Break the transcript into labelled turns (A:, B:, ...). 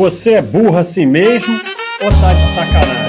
A: Você é burro assim mesmo ou tá de sacanagem?